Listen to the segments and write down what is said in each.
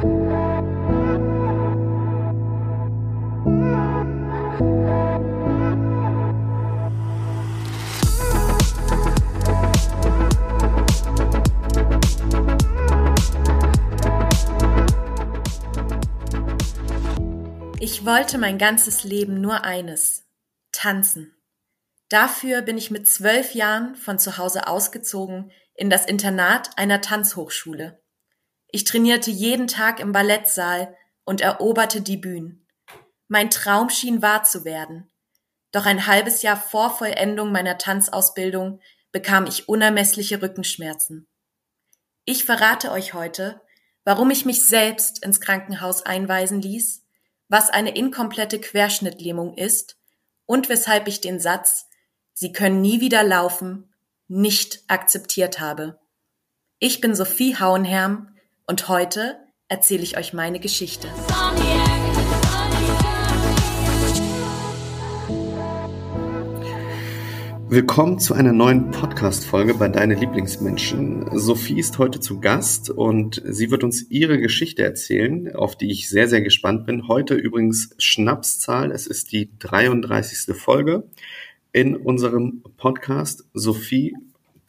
Ich wollte mein ganzes Leben nur eines, tanzen. Dafür bin ich mit zwölf Jahren von zu Hause ausgezogen in das Internat einer Tanzhochschule. Ich trainierte jeden Tag im Ballettsaal und eroberte die Bühnen. Mein Traum schien wahr zu werden. Doch ein halbes Jahr vor Vollendung meiner Tanzausbildung bekam ich unermessliche Rückenschmerzen. Ich verrate euch heute, warum ich mich selbst ins Krankenhaus einweisen ließ, was eine inkomplette Querschnittlähmung ist und weshalb ich den Satz Sie können nie wieder laufen nicht akzeptiert habe. Ich bin Sophie Hauenherm und heute erzähle ich euch meine Geschichte. Willkommen zu einer neuen Podcast-Folge bei Deine Lieblingsmenschen. Sophie ist heute zu Gast und sie wird uns ihre Geschichte erzählen, auf die ich sehr, sehr gespannt bin. Heute übrigens Schnapszahl. Es ist die 33. Folge in unserem Podcast. Sophie,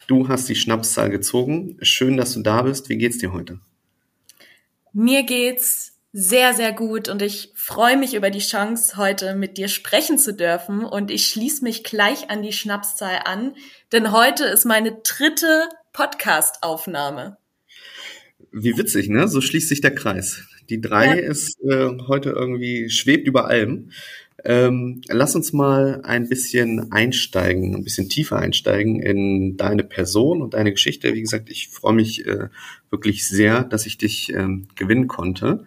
du hast die Schnapszahl gezogen. Schön, dass du da bist. Wie geht's dir heute? Mir geht's sehr, sehr gut und ich freue mich über die Chance, heute mit dir sprechen zu dürfen und ich schließe mich gleich an die Schnapszahl an, denn heute ist meine dritte Podcast-Aufnahme. Wie witzig, ne? So schließt sich der Kreis. Die drei ja. ist äh, heute irgendwie schwebt über allem. Ähm, lass uns mal ein bisschen einsteigen, ein bisschen tiefer einsteigen in deine Person und deine Geschichte. Wie gesagt, ich freue mich äh, wirklich sehr, dass ich dich ähm, gewinnen konnte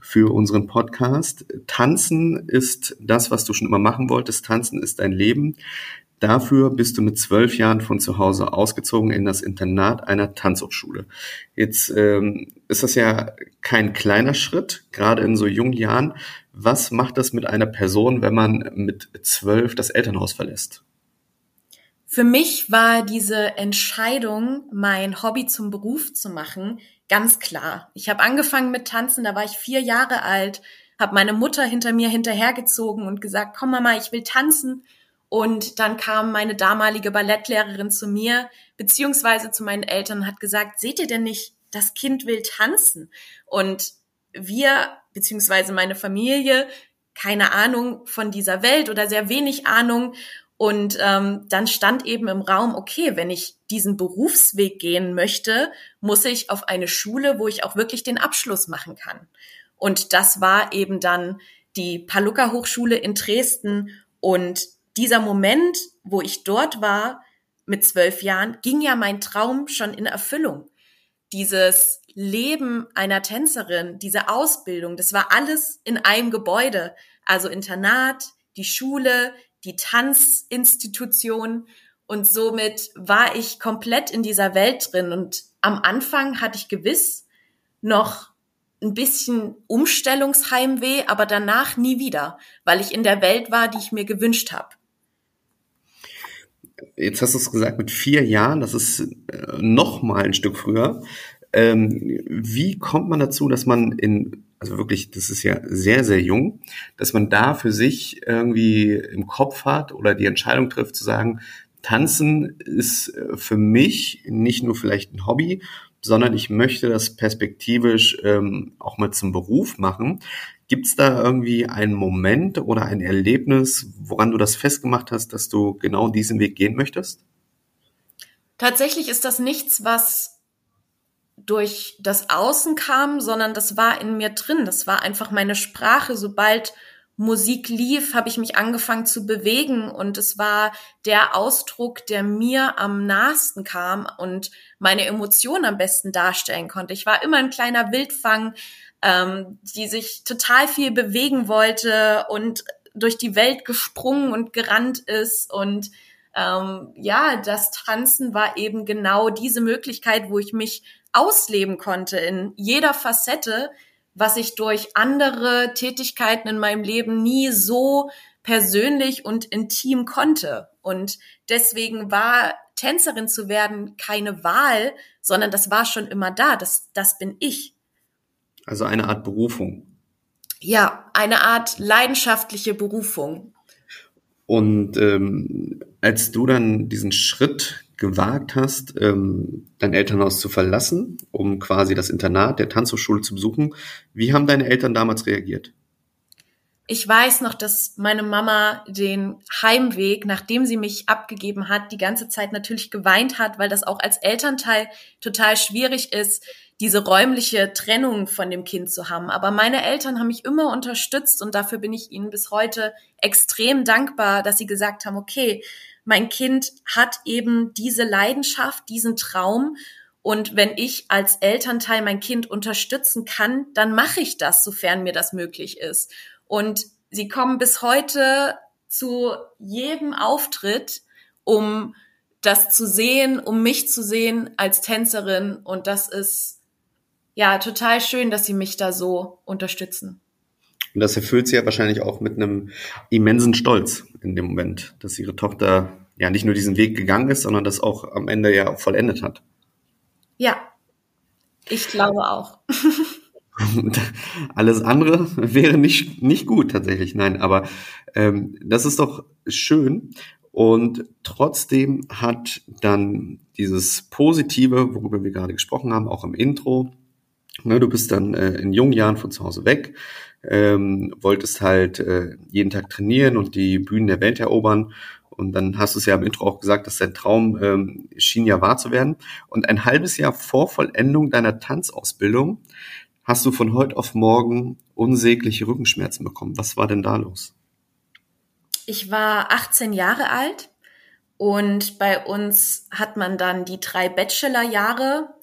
für unseren Podcast. Tanzen ist das, was du schon immer machen wolltest. Tanzen ist dein Leben. Dafür bist du mit zwölf Jahren von zu Hause ausgezogen in das Internat einer Tanzhochschule. Jetzt ähm, ist das ja kein kleiner Schritt, gerade in so jungen Jahren. Was macht das mit einer Person, wenn man mit zwölf das Elternhaus verlässt? Für mich war diese Entscheidung, mein Hobby zum Beruf zu machen, ganz klar. Ich habe angefangen mit Tanzen, da war ich vier Jahre alt, habe meine Mutter hinter mir hinterhergezogen und gesagt, komm Mama, ich will tanzen. Und dann kam meine damalige Ballettlehrerin zu mir, beziehungsweise zu meinen Eltern und hat gesagt, seht ihr denn nicht, das Kind will tanzen? Und wir beziehungsweise meine Familie keine Ahnung von dieser Welt oder sehr wenig Ahnung. Und ähm, dann stand eben im Raum, okay, wenn ich diesen Berufsweg gehen möchte, muss ich auf eine Schule, wo ich auch wirklich den Abschluss machen kann. Und das war eben dann die Paluca Hochschule in Dresden. Und dieser Moment, wo ich dort war, mit zwölf Jahren, ging ja mein Traum schon in Erfüllung. Dieses Leben einer Tänzerin, diese Ausbildung, das war alles in einem Gebäude. Also Internat, die Schule, die Tanzinstitution. Und somit war ich komplett in dieser Welt drin. Und am Anfang hatte ich gewiss noch ein bisschen Umstellungsheimweh, aber danach nie wieder, weil ich in der Welt war, die ich mir gewünscht habe. Jetzt hast du es gesagt, mit vier Jahren, das ist äh, noch mal ein Stück früher. Ähm, wie kommt man dazu, dass man in, also wirklich, das ist ja sehr, sehr jung, dass man da für sich irgendwie im Kopf hat oder die Entscheidung trifft zu sagen, Tanzen ist äh, für mich nicht nur vielleicht ein Hobby, sondern ich möchte das perspektivisch ähm, auch mal zum Beruf machen. Gibt es da irgendwie einen Moment oder ein Erlebnis, woran du das festgemacht hast, dass du genau diesen Weg gehen möchtest? Tatsächlich ist das nichts, was durch das Außen kam, sondern das war in mir drin. Das war einfach meine Sprache. Sobald Musik lief, habe ich mich angefangen zu bewegen und es war der Ausdruck, der mir am nahesten kam und meine Emotionen am besten darstellen konnte. Ich war immer ein kleiner Wildfang, ähm, die sich total viel bewegen wollte und durch die Welt gesprungen und gerannt ist und ähm, ja, das Tanzen war eben genau diese Möglichkeit, wo ich mich ausleben konnte in jeder Facette, was ich durch andere Tätigkeiten in meinem Leben nie so persönlich und intim konnte. Und deswegen war Tänzerin zu werden keine Wahl, sondern das war schon immer da. Das, das bin ich. Also eine Art Berufung. Ja, eine Art leidenschaftliche Berufung. Und ähm, als du dann diesen Schritt gewagt hast, ähm, dein Elternhaus zu verlassen, um quasi das Internat der Tanzhochschule zu besuchen, wie haben deine Eltern damals reagiert? Ich weiß noch, dass meine Mama den Heimweg, nachdem sie mich abgegeben hat, die ganze Zeit natürlich geweint hat, weil das auch als Elternteil total schwierig ist, diese räumliche Trennung von dem Kind zu haben. Aber meine Eltern haben mich immer unterstützt und dafür bin ich ihnen bis heute extrem dankbar, dass sie gesagt haben, okay, mein Kind hat eben diese Leidenschaft, diesen Traum und wenn ich als Elternteil mein Kind unterstützen kann, dann mache ich das, sofern mir das möglich ist. Und sie kommen bis heute zu jedem Auftritt, um das zu sehen, um mich zu sehen als Tänzerin. Und das ist ja total schön, dass sie mich da so unterstützen. Und das erfüllt sie ja wahrscheinlich auch mit einem immensen Stolz in dem Moment, dass ihre Tochter ja nicht nur diesen Weg gegangen ist, sondern das auch am Ende ja vollendet hat. Ja, ich glaube auch. Alles andere wäre nicht, nicht gut tatsächlich, nein, aber ähm, das ist doch schön. Und trotzdem hat dann dieses Positive, worüber wir gerade gesprochen haben, auch im Intro, ne, du bist dann äh, in jungen Jahren von zu Hause weg, ähm, wolltest halt äh, jeden Tag trainieren und die Bühnen der Welt erobern. Und dann hast du es ja im Intro auch gesagt, dass dein Traum ähm, schien ja wahr zu werden. Und ein halbes Jahr vor Vollendung deiner Tanzausbildung hast du von heute auf morgen unsägliche Rückenschmerzen bekommen. Was war denn da los? Ich war 18 Jahre alt und bei uns hat man dann die drei Bachelorjahre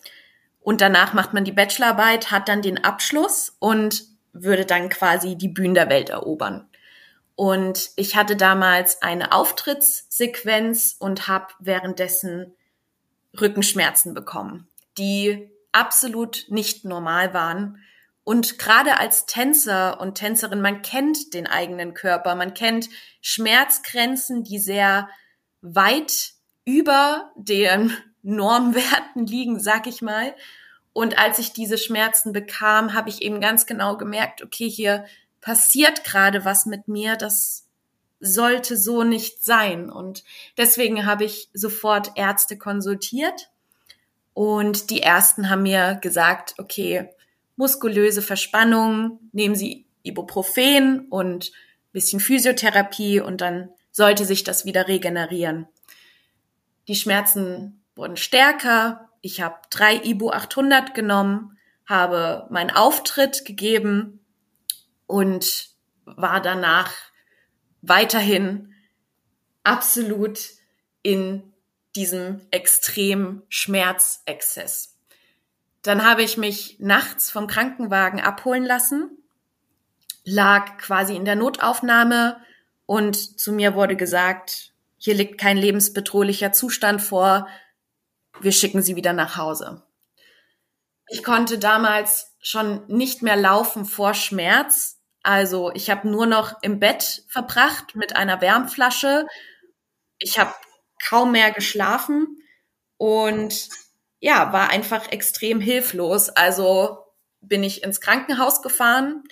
und danach macht man die Bachelorarbeit, hat dann den Abschluss und würde dann quasi die Bühnen der Welt erobern. Und ich hatte damals eine Auftrittssequenz und habe währenddessen Rückenschmerzen bekommen, die absolut nicht normal waren. Und gerade als Tänzer und Tänzerin, man kennt den eigenen Körper, man kennt Schmerzgrenzen, die sehr weit über den Normwerten liegen, sag ich mal. Und als ich diese Schmerzen bekam, habe ich eben ganz genau gemerkt, okay, hier passiert gerade was mit mir, das sollte so nicht sein. Und deswegen habe ich sofort Ärzte konsultiert und die ersten haben mir gesagt, okay, muskulöse Verspannung, nehmen Sie Ibuprofen und bisschen Physiotherapie und dann sollte sich das wieder regenerieren. Die Schmerzen wurden stärker. Ich habe drei Ibu 800 genommen, habe meinen Auftritt gegeben und war danach weiterhin absolut in diesem extremen Schmerzexzess. Dann habe ich mich nachts vom Krankenwagen abholen lassen, lag quasi in der Notaufnahme und zu mir wurde gesagt, hier liegt kein lebensbedrohlicher Zustand vor, wir schicken Sie wieder nach Hause. Ich konnte damals schon nicht mehr laufen vor Schmerz, also ich habe nur noch im Bett verbracht mit einer Wärmflasche. Ich habe kaum mehr geschlafen und ja, war einfach extrem hilflos. Also bin ich ins Krankenhaus gefahren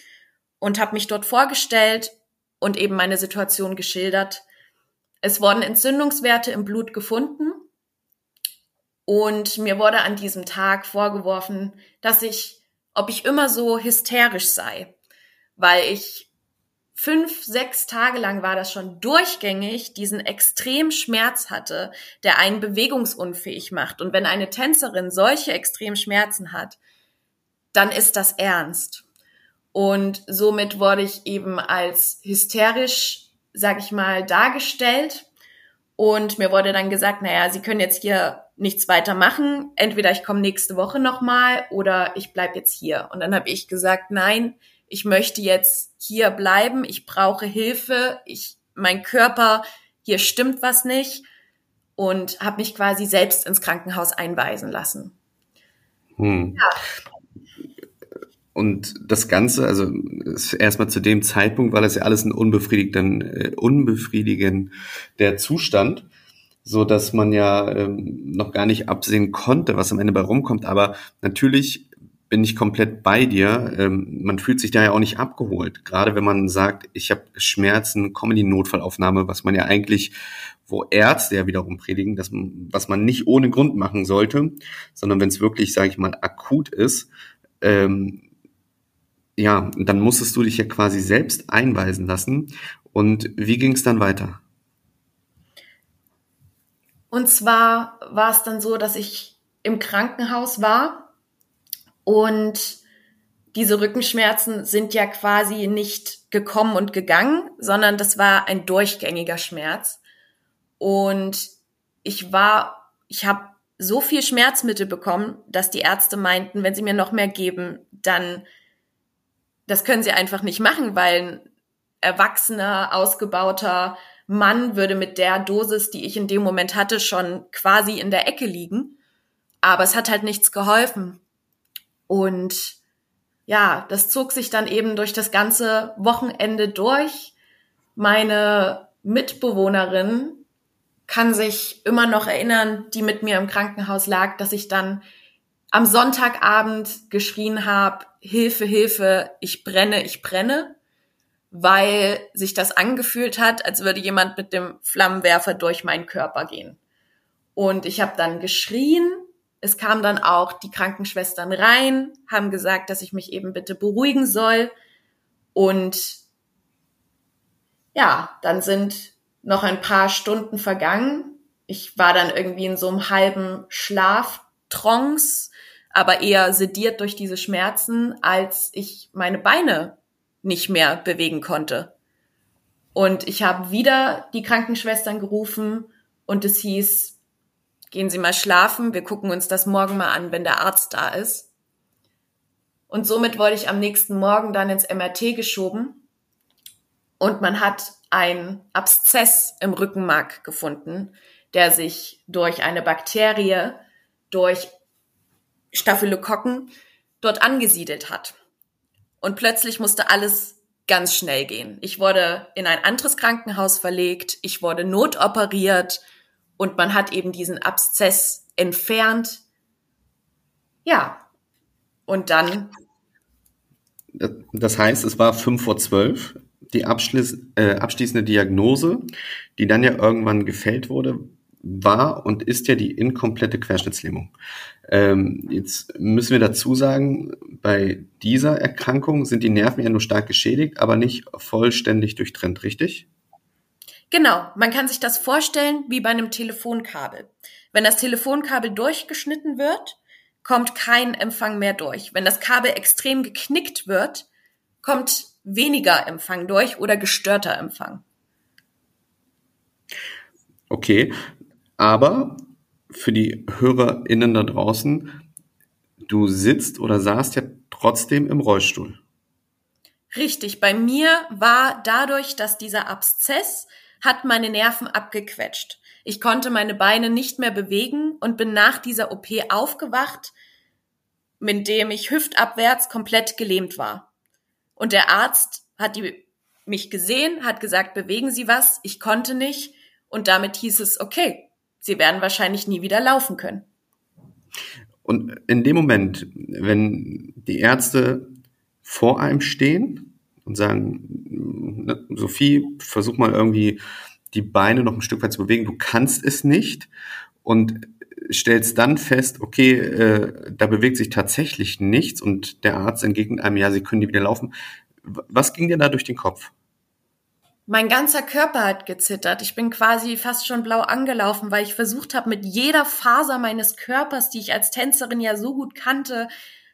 und habe mich dort vorgestellt und eben meine Situation geschildert. Es wurden Entzündungswerte im Blut gefunden und mir wurde an diesem Tag vorgeworfen, dass ich, ob ich immer so hysterisch sei, weil ich fünf, sechs Tage lang war das schon durchgängig, diesen extrem Schmerz hatte, der einen bewegungsunfähig macht. Und wenn eine Tänzerin solche extrem Schmerzen hat, dann ist das ernst. Und somit wurde ich eben als hysterisch, sag ich mal, dargestellt. Und mir wurde dann gesagt, naja, Sie können jetzt hier nichts weiter machen. Entweder ich komme nächste Woche nochmal oder ich bleib jetzt hier. Und dann habe ich gesagt, nein, ich möchte jetzt hier bleiben, ich brauche Hilfe, ich, mein Körper, hier stimmt was nicht und habe mich quasi selbst ins Krankenhaus einweisen lassen. Hm. Ja. Und das Ganze, also erstmal zu dem Zeitpunkt war das ja alles ein unbefriedigender, äh, unbefriedigender Zustand, so dass man ja ähm, noch gar nicht absehen konnte, was am Ende bei rumkommt. Aber natürlich bin ich komplett bei dir. Ähm, man fühlt sich da ja auch nicht abgeholt. Gerade wenn man sagt, ich habe Schmerzen, kommen in die Notfallaufnahme, was man ja eigentlich, wo Ärzte ja wiederum predigen, dass man, was man nicht ohne Grund machen sollte, sondern wenn es wirklich, sage ich mal, akut ist, ähm, ja, dann musstest du dich ja quasi selbst einweisen lassen. Und wie ging es dann weiter? Und zwar war es dann so, dass ich im Krankenhaus war und diese Rückenschmerzen sind ja quasi nicht gekommen und gegangen, sondern das war ein durchgängiger Schmerz. Und ich war, ich habe so viel Schmerzmittel bekommen, dass die Ärzte meinten, wenn sie mir noch mehr geben, dann das können sie einfach nicht machen, weil ein erwachsener, ausgebauter Mann würde mit der Dosis, die ich in dem Moment hatte, schon quasi in der Ecke liegen. Aber es hat halt nichts geholfen. Und ja, das zog sich dann eben durch das ganze Wochenende durch. Meine Mitbewohnerin kann sich immer noch erinnern, die mit mir im Krankenhaus lag, dass ich dann am Sonntagabend geschrien habe, Hilfe, Hilfe, ich brenne, ich brenne weil sich das angefühlt hat, als würde jemand mit dem Flammenwerfer durch meinen Körper gehen. Und ich habe dann geschrien. Es kamen dann auch die Krankenschwestern rein, haben gesagt, dass ich mich eben bitte beruhigen soll. Und ja, dann sind noch ein paar Stunden vergangen. Ich war dann irgendwie in so einem halben Schlaftrance, aber eher sediert durch diese Schmerzen, als ich meine Beine nicht mehr bewegen konnte. Und ich habe wieder die Krankenschwestern gerufen und es hieß, gehen Sie mal schlafen, wir gucken uns das morgen mal an, wenn der Arzt da ist. Und somit wurde ich am nächsten Morgen dann ins MRT geschoben und man hat einen Abszess im Rückenmark gefunden, der sich durch eine Bakterie, durch Staphylokokken dort angesiedelt hat. Und plötzlich musste alles ganz schnell gehen. Ich wurde in ein anderes Krankenhaus verlegt, ich wurde notoperiert und man hat eben diesen Abszess entfernt. Ja. Und dann. Das heißt, es war fünf vor zwölf, die abschließ, äh, abschließende Diagnose, die dann ja irgendwann gefällt wurde, war und ist ja die inkomplette Querschnittslähmung. Ähm, jetzt müssen wir dazu sagen, bei dieser Erkrankung sind die Nerven ja nur stark geschädigt, aber nicht vollständig durchtrennt, richtig? Genau, man kann sich das vorstellen wie bei einem Telefonkabel. Wenn das Telefonkabel durchgeschnitten wird, kommt kein Empfang mehr durch. Wenn das Kabel extrem geknickt wird, kommt weniger Empfang durch oder gestörter Empfang. Okay, aber für die HörerInnen da draußen, du sitzt oder saßt ja trotzdem im Rollstuhl. Richtig, bei mir war dadurch, dass dieser Abszess hat meine Nerven abgequetscht. Ich konnte meine Beine nicht mehr bewegen und bin nach dieser OP aufgewacht, mit dem ich hüftabwärts komplett gelähmt war. Und der Arzt hat die, mich gesehen, hat gesagt, bewegen Sie was. Ich konnte nicht. Und damit hieß es, okay, sie werden wahrscheinlich nie wieder laufen können. Und in dem Moment, wenn die Ärzte vor einem stehen und sagen, Sophie, versuch mal irgendwie die Beine noch ein Stück weit zu bewegen, du kannst es nicht und stellst dann fest, okay, äh, da bewegt sich tatsächlich nichts und der Arzt entgegnet einem, ja, sie können die wieder laufen. Was ging dir da durch den Kopf? Mein ganzer Körper hat gezittert. Ich bin quasi fast schon blau angelaufen, weil ich versucht habe, mit jeder Faser meines Körpers, die ich als Tänzerin ja so gut kannte,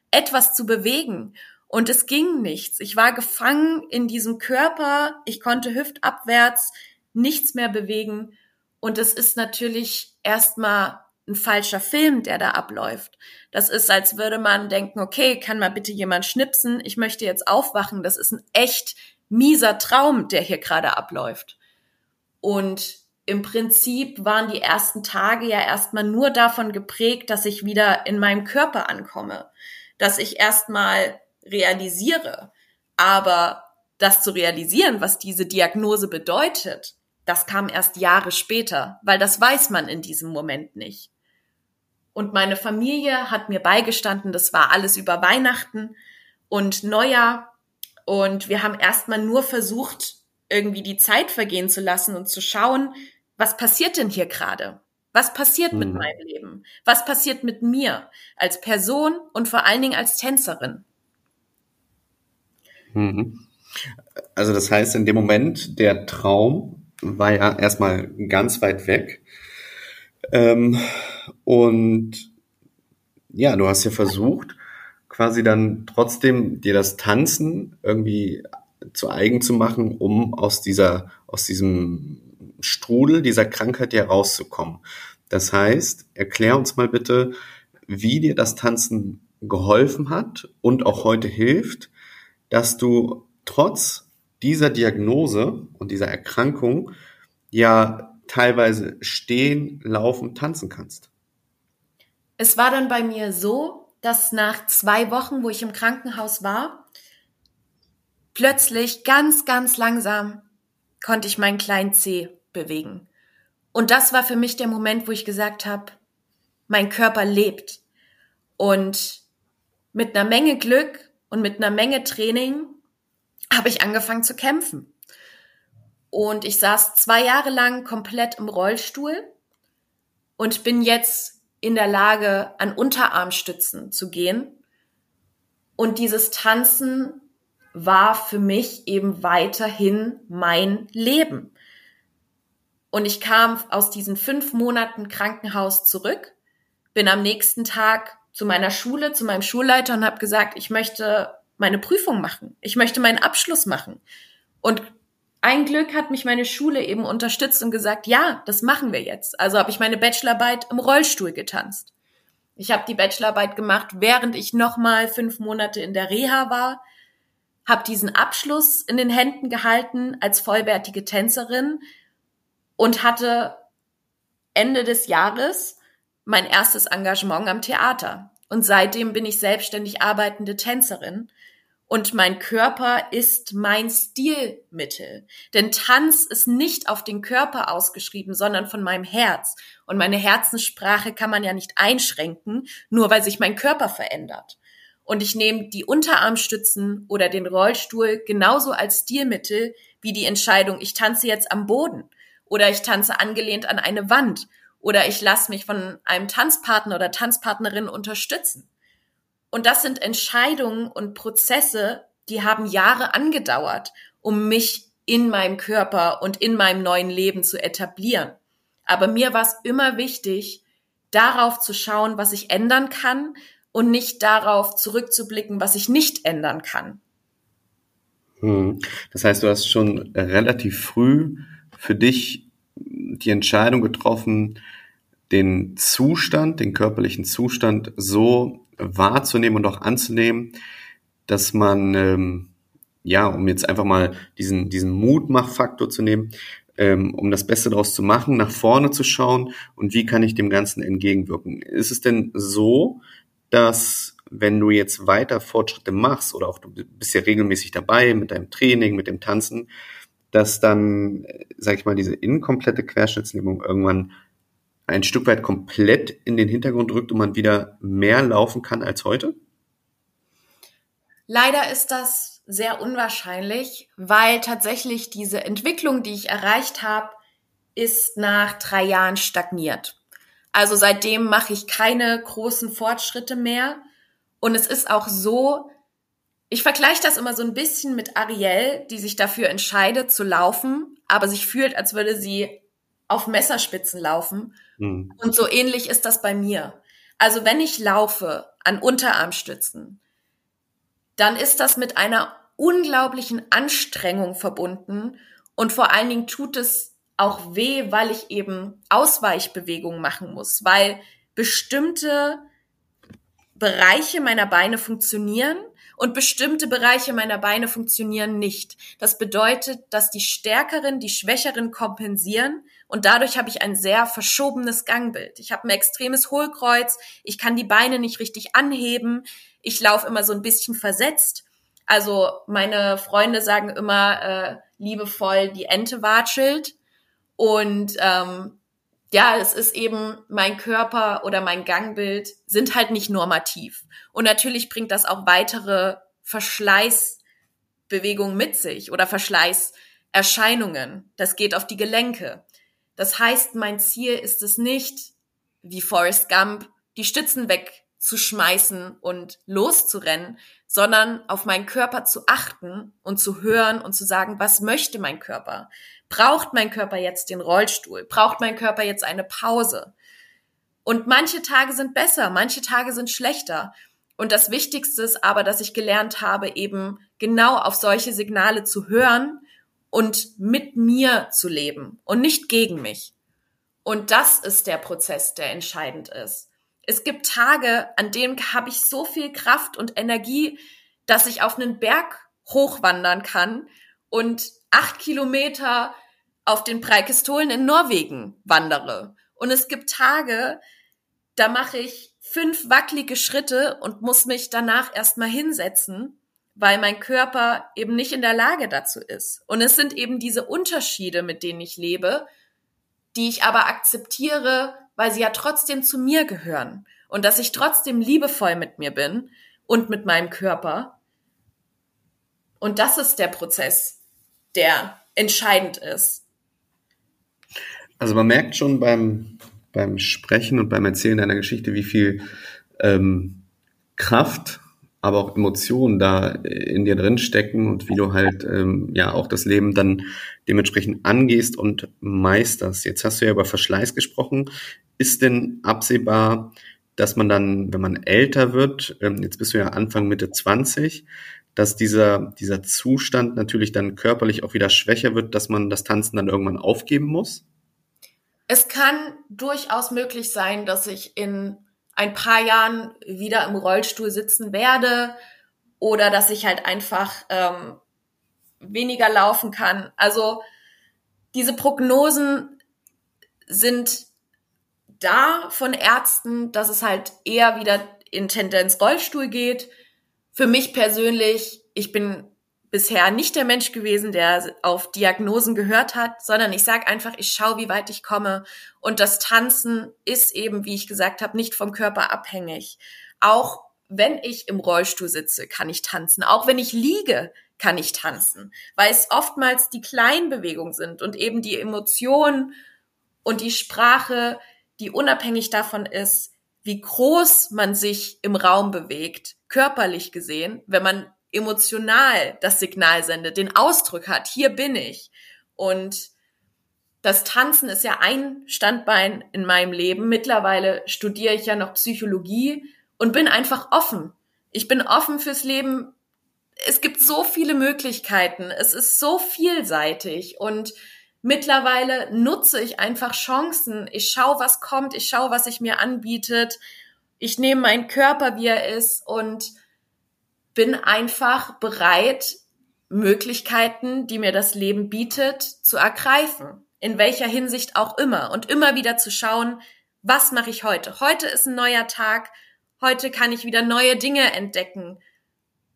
etwas zu bewegen. Und es ging nichts. Ich war gefangen in diesem Körper. Ich konnte hüftabwärts nichts mehr bewegen. Und es ist natürlich erstmal ein falscher Film, der da abläuft. Das ist, als würde man denken, okay, kann mal bitte jemand schnipsen? Ich möchte jetzt aufwachen. Das ist ein echt mieser Traum, der hier gerade abläuft. Und im Prinzip waren die ersten Tage ja erstmal nur davon geprägt, dass ich wieder in meinem Körper ankomme, dass ich erstmal realisiere. Aber das zu realisieren, was diese Diagnose bedeutet, das kam erst Jahre später, weil das weiß man in diesem Moment nicht. Und meine Familie hat mir beigestanden, das war alles über Weihnachten und Neujahr. Und wir haben erstmal nur versucht, irgendwie die Zeit vergehen zu lassen und zu schauen, was passiert denn hier gerade? Was passiert mhm. mit meinem Leben? Was passiert mit mir als Person und vor allen Dingen als Tänzerin? Mhm. Also das heißt, in dem Moment, der Traum war ja erstmal ganz weit weg. Ähm, und ja, du hast ja versucht, quasi dann trotzdem dir das Tanzen irgendwie zu eigen zu machen, um aus dieser, aus diesem Strudel dieser Krankheit hier rauszukommen. Das heißt, erklär uns mal bitte, wie dir das Tanzen geholfen hat und auch heute hilft, dass du trotz dieser Diagnose und dieser Erkrankung ja teilweise stehen, laufen, tanzen kannst. Es war dann bei mir so, dass nach zwei Wochen, wo ich im Krankenhaus war, plötzlich ganz, ganz langsam konnte ich meinen kleinen Zeh bewegen. Und das war für mich der Moment, wo ich gesagt habe, mein Körper lebt. Und mit einer Menge Glück und mit einer Menge Training habe ich angefangen zu kämpfen. Und ich saß zwei Jahre lang komplett im Rollstuhl und bin jetzt in der Lage, an Unterarmstützen zu gehen. Und dieses Tanzen war für mich eben weiterhin mein Leben. Und ich kam aus diesen fünf Monaten Krankenhaus zurück, bin am nächsten Tag zu meiner Schule, zu meinem Schulleiter und habe gesagt, ich möchte meine Prüfung machen. Ich möchte meinen Abschluss machen. Und ein Glück hat mich meine Schule eben unterstützt und gesagt, ja, das machen wir jetzt. Also habe ich meine Bachelorarbeit im Rollstuhl getanzt. Ich habe die Bachelorarbeit gemacht, während ich nochmal fünf Monate in der Reha war, habe diesen Abschluss in den Händen gehalten als vollwertige Tänzerin und hatte Ende des Jahres mein erstes Engagement am Theater. Und seitdem bin ich selbstständig arbeitende Tänzerin und mein Körper ist mein Stilmittel. Denn Tanz ist nicht auf den Körper ausgeschrieben, sondern von meinem Herz. Und meine Herzenssprache kann man ja nicht einschränken, nur weil sich mein Körper verändert. Und ich nehme die Unterarmstützen oder den Rollstuhl genauso als Stilmittel wie die Entscheidung, ich tanze jetzt am Boden oder ich tanze angelehnt an eine Wand oder ich lasse mich von einem Tanzpartner oder Tanzpartnerin unterstützen. Und das sind Entscheidungen und Prozesse, die haben Jahre angedauert, um mich in meinem Körper und in meinem neuen Leben zu etablieren. Aber mir war es immer wichtig, darauf zu schauen, was ich ändern kann und nicht darauf zurückzublicken, was ich nicht ändern kann. Hm. Das heißt, du hast schon relativ früh für dich die Entscheidung getroffen, den Zustand, den körperlichen Zustand so wahrzunehmen und auch anzunehmen, dass man, ähm, ja, um jetzt einfach mal diesen, diesen Mutmachfaktor zu nehmen, ähm, um das Beste daraus zu machen, nach vorne zu schauen und wie kann ich dem Ganzen entgegenwirken. Ist es denn so, dass wenn du jetzt weiter Fortschritte machst oder auch du bist ja regelmäßig dabei mit deinem Training, mit dem Tanzen, dass dann, äh, sag ich mal, diese inkomplette Querschnittslähmung irgendwann ein Stück weit komplett in den Hintergrund rückt und man wieder mehr laufen kann als heute? Leider ist das sehr unwahrscheinlich, weil tatsächlich diese Entwicklung, die ich erreicht habe, ist nach drei Jahren stagniert. Also seitdem mache ich keine großen Fortschritte mehr. Und es ist auch so, ich vergleiche das immer so ein bisschen mit Ariel, die sich dafür entscheidet zu laufen, aber sich fühlt, als würde sie auf Messerspitzen laufen. Mhm. Und so ähnlich ist das bei mir. Also wenn ich laufe an Unterarmstützen, dann ist das mit einer unglaublichen Anstrengung verbunden und vor allen Dingen tut es auch weh, weil ich eben Ausweichbewegungen machen muss, weil bestimmte Bereiche meiner Beine funktionieren und bestimmte Bereiche meiner Beine funktionieren nicht. Das bedeutet, dass die Stärkeren die Schwächeren kompensieren und dadurch habe ich ein sehr verschobenes Gangbild. Ich habe ein extremes Hohlkreuz, ich kann die Beine nicht richtig anheben, ich laufe immer so ein bisschen versetzt. Also meine Freunde sagen immer äh, liebevoll, die Ente watschelt. Und ähm, ja, es ist eben mein Körper oder mein Gangbild sind halt nicht normativ. Und natürlich bringt das auch weitere Verschleißbewegungen mit sich oder Verschleißerscheinungen. Das geht auf die Gelenke. Das heißt, mein Ziel ist es nicht, wie Forrest Gump, die Stützen wegzuschmeißen und loszurennen, sondern auf meinen Körper zu achten und zu hören und zu sagen, was möchte mein Körper? Braucht mein Körper jetzt den Rollstuhl? Braucht mein Körper jetzt eine Pause? Und manche Tage sind besser, manche Tage sind schlechter. Und das Wichtigste ist aber, dass ich gelernt habe, eben genau auf solche Signale zu hören und mit mir zu leben und nicht gegen mich. Und das ist der Prozess, der entscheidend ist. Es gibt Tage, an denen habe ich so viel Kraft und Energie, dass ich auf einen Berg hochwandern kann und acht Kilometer auf den Preikistolen in Norwegen wandere. Und es gibt Tage, da mache ich fünf wackelige Schritte und muss mich danach erstmal hinsetzen, weil mein Körper eben nicht in der Lage dazu ist. Und es sind eben diese Unterschiede, mit denen ich lebe, die ich aber akzeptiere, weil sie ja trotzdem zu mir gehören und dass ich trotzdem liebevoll mit mir bin und mit meinem Körper. Und das ist der Prozess, der entscheidend ist. Also man merkt schon beim, beim Sprechen und beim Erzählen deiner Geschichte, wie viel ähm, Kraft, aber auch Emotionen da in dir drin stecken und wie du halt ähm, ja auch das Leben dann dementsprechend angehst und meisterst. Jetzt hast du ja über Verschleiß gesprochen. Ist denn absehbar, dass man dann, wenn man älter wird, ähm, jetzt bist du ja Anfang Mitte 20, dass dieser, dieser Zustand natürlich dann körperlich auch wieder schwächer wird, dass man das Tanzen dann irgendwann aufgeben muss? Es kann durchaus möglich sein, dass ich in ein paar Jahren wieder im Rollstuhl sitzen werde oder dass ich halt einfach ähm, weniger laufen kann. Also diese Prognosen sind da von Ärzten, dass es halt eher wieder in Tendenz Rollstuhl geht. Für mich persönlich, ich bin bisher nicht der Mensch gewesen, der auf Diagnosen gehört hat, sondern ich sage einfach, ich schaue, wie weit ich komme. Und das Tanzen ist eben, wie ich gesagt habe, nicht vom Körper abhängig. Auch wenn ich im Rollstuhl sitze, kann ich tanzen. Auch wenn ich liege, kann ich tanzen, weil es oftmals die kleinen Bewegungen sind und eben die Emotionen und die Sprache, die unabhängig davon ist, wie groß man sich im Raum bewegt, körperlich gesehen, wenn man emotional das Signal sendet, den Ausdruck hat, hier bin ich. Und das Tanzen ist ja ein Standbein in meinem Leben. Mittlerweile studiere ich ja noch Psychologie und bin einfach offen. Ich bin offen fürs Leben. Es gibt so viele Möglichkeiten. Es ist so vielseitig und mittlerweile nutze ich einfach Chancen. Ich schaue, was kommt. Ich schaue, was sich mir anbietet. Ich nehme meinen Körper, wie er ist und bin einfach bereit, Möglichkeiten, die mir das Leben bietet, zu ergreifen. In welcher Hinsicht auch immer. Und immer wieder zu schauen, was mache ich heute? Heute ist ein neuer Tag. Heute kann ich wieder neue Dinge entdecken.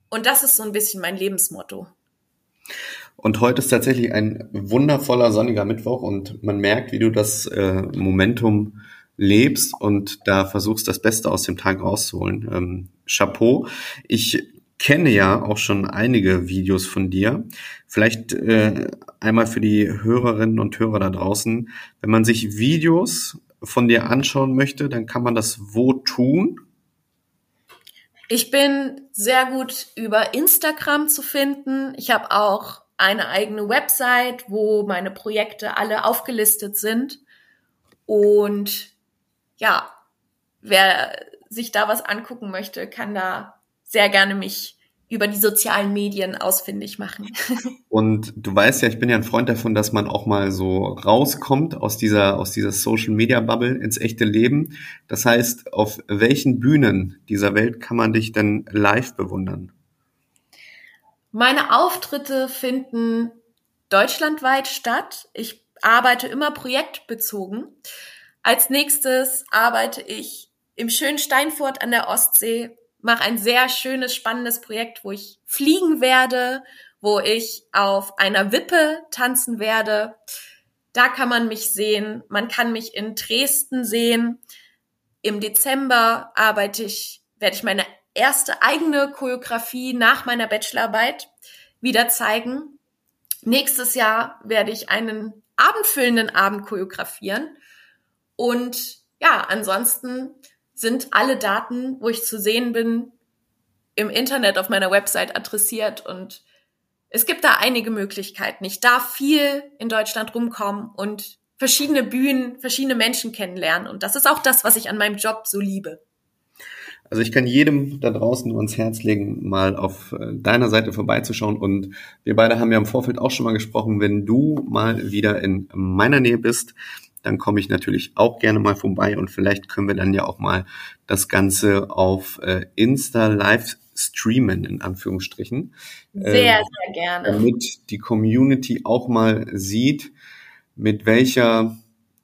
Und das ist so ein bisschen mein Lebensmotto. Und heute ist tatsächlich ein wundervoller sonniger Mittwoch und man merkt, wie du das äh, Momentum lebst und da versuchst, das Beste aus dem Tag rauszuholen. Ähm, Chapeau. Ich kenne ja auch schon einige Videos von dir. Vielleicht äh, einmal für die Hörerinnen und Hörer da draußen. Wenn man sich Videos von dir anschauen möchte, dann kann man das wo tun? Ich bin sehr gut über Instagram zu finden. Ich habe auch eine eigene Website, wo meine Projekte alle aufgelistet sind. Und ja, wer sich da was angucken möchte, kann da sehr gerne mich über die sozialen Medien ausfindig machen. Und du weißt ja, ich bin ja ein Freund davon, dass man auch mal so rauskommt aus dieser, aus dieser Social Media Bubble ins echte Leben. Das heißt, auf welchen Bühnen dieser Welt kann man dich denn live bewundern? Meine Auftritte finden deutschlandweit statt. Ich arbeite immer projektbezogen. Als nächstes arbeite ich im schönen Steinfurt an der Ostsee mache ein sehr schönes, spannendes Projekt, wo ich fliegen werde, wo ich auf einer Wippe tanzen werde. Da kann man mich sehen. Man kann mich in Dresden sehen. Im Dezember arbeite ich, werde ich meine erste eigene Choreografie nach meiner Bachelorarbeit wieder zeigen. Nächstes Jahr werde ich einen abendfüllenden Abend choreografieren. Und ja, ansonsten sind alle Daten, wo ich zu sehen bin, im Internet auf meiner Website adressiert und es gibt da einige Möglichkeiten. Ich darf viel in Deutschland rumkommen und verschiedene Bühnen, verschiedene Menschen kennenlernen. Und das ist auch das, was ich an meinem Job so liebe. Also ich kann jedem da draußen nur ans Herz legen, mal auf äh, deiner Seite vorbeizuschauen. Und wir beide haben ja im Vorfeld auch schon mal gesprochen, wenn du mal wieder in meiner Nähe bist, dann komme ich natürlich auch gerne mal vorbei und vielleicht können wir dann ja auch mal das Ganze auf äh, Insta live streamen, in Anführungsstrichen. Sehr, ähm, sehr gerne. Damit die Community auch mal sieht, mit welcher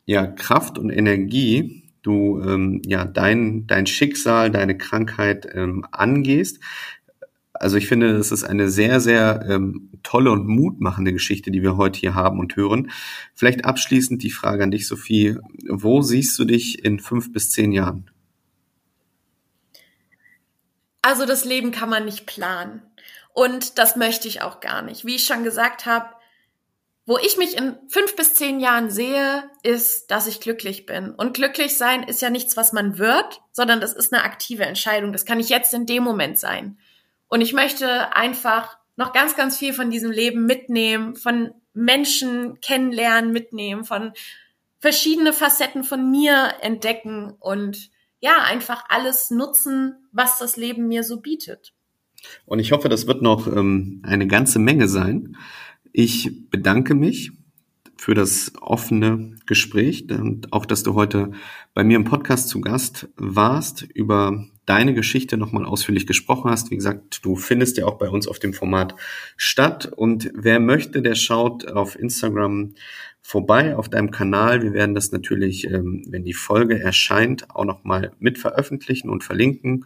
ja, Kraft und Energie du ähm, ja dein, dein Schicksal, deine Krankheit ähm, angehst. Also ich finde, das ist eine sehr, sehr ähm, tolle und mutmachende Geschichte, die wir heute hier haben und hören. Vielleicht abschließend die Frage an dich, Sophie. Wo siehst du dich in fünf bis zehn Jahren? Also das Leben kann man nicht planen. Und das möchte ich auch gar nicht. Wie ich schon gesagt habe, wo ich mich in fünf bis zehn Jahren sehe, ist, dass ich glücklich bin. Und glücklich sein ist ja nichts, was man wird, sondern das ist eine aktive Entscheidung. Das kann ich jetzt in dem Moment sein. Und ich möchte einfach noch ganz, ganz viel von diesem Leben mitnehmen, von Menschen kennenlernen, mitnehmen, von verschiedene Facetten von mir entdecken und ja, einfach alles nutzen, was das Leben mir so bietet. Und ich hoffe, das wird noch ähm, eine ganze Menge sein. Ich bedanke mich für das offene Gespräch und auch, dass du heute bei mir im Podcast zu Gast warst, über deine Geschichte nochmal ausführlich gesprochen hast. Wie gesagt, du findest ja auch bei uns auf dem Format statt. Und wer möchte, der schaut auf Instagram vorbei auf deinem Kanal. Wir werden das natürlich, ähm, wenn die Folge erscheint, auch nochmal mit veröffentlichen und verlinken.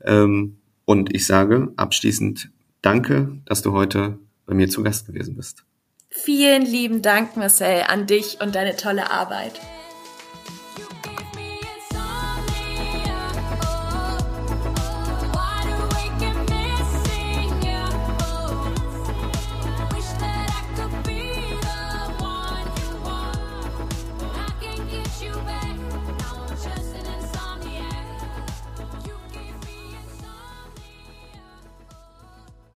Ähm, und ich sage abschließend danke, dass du heute bei mir zu Gast gewesen bist. Vielen lieben Dank, Marcel, an dich und deine tolle Arbeit.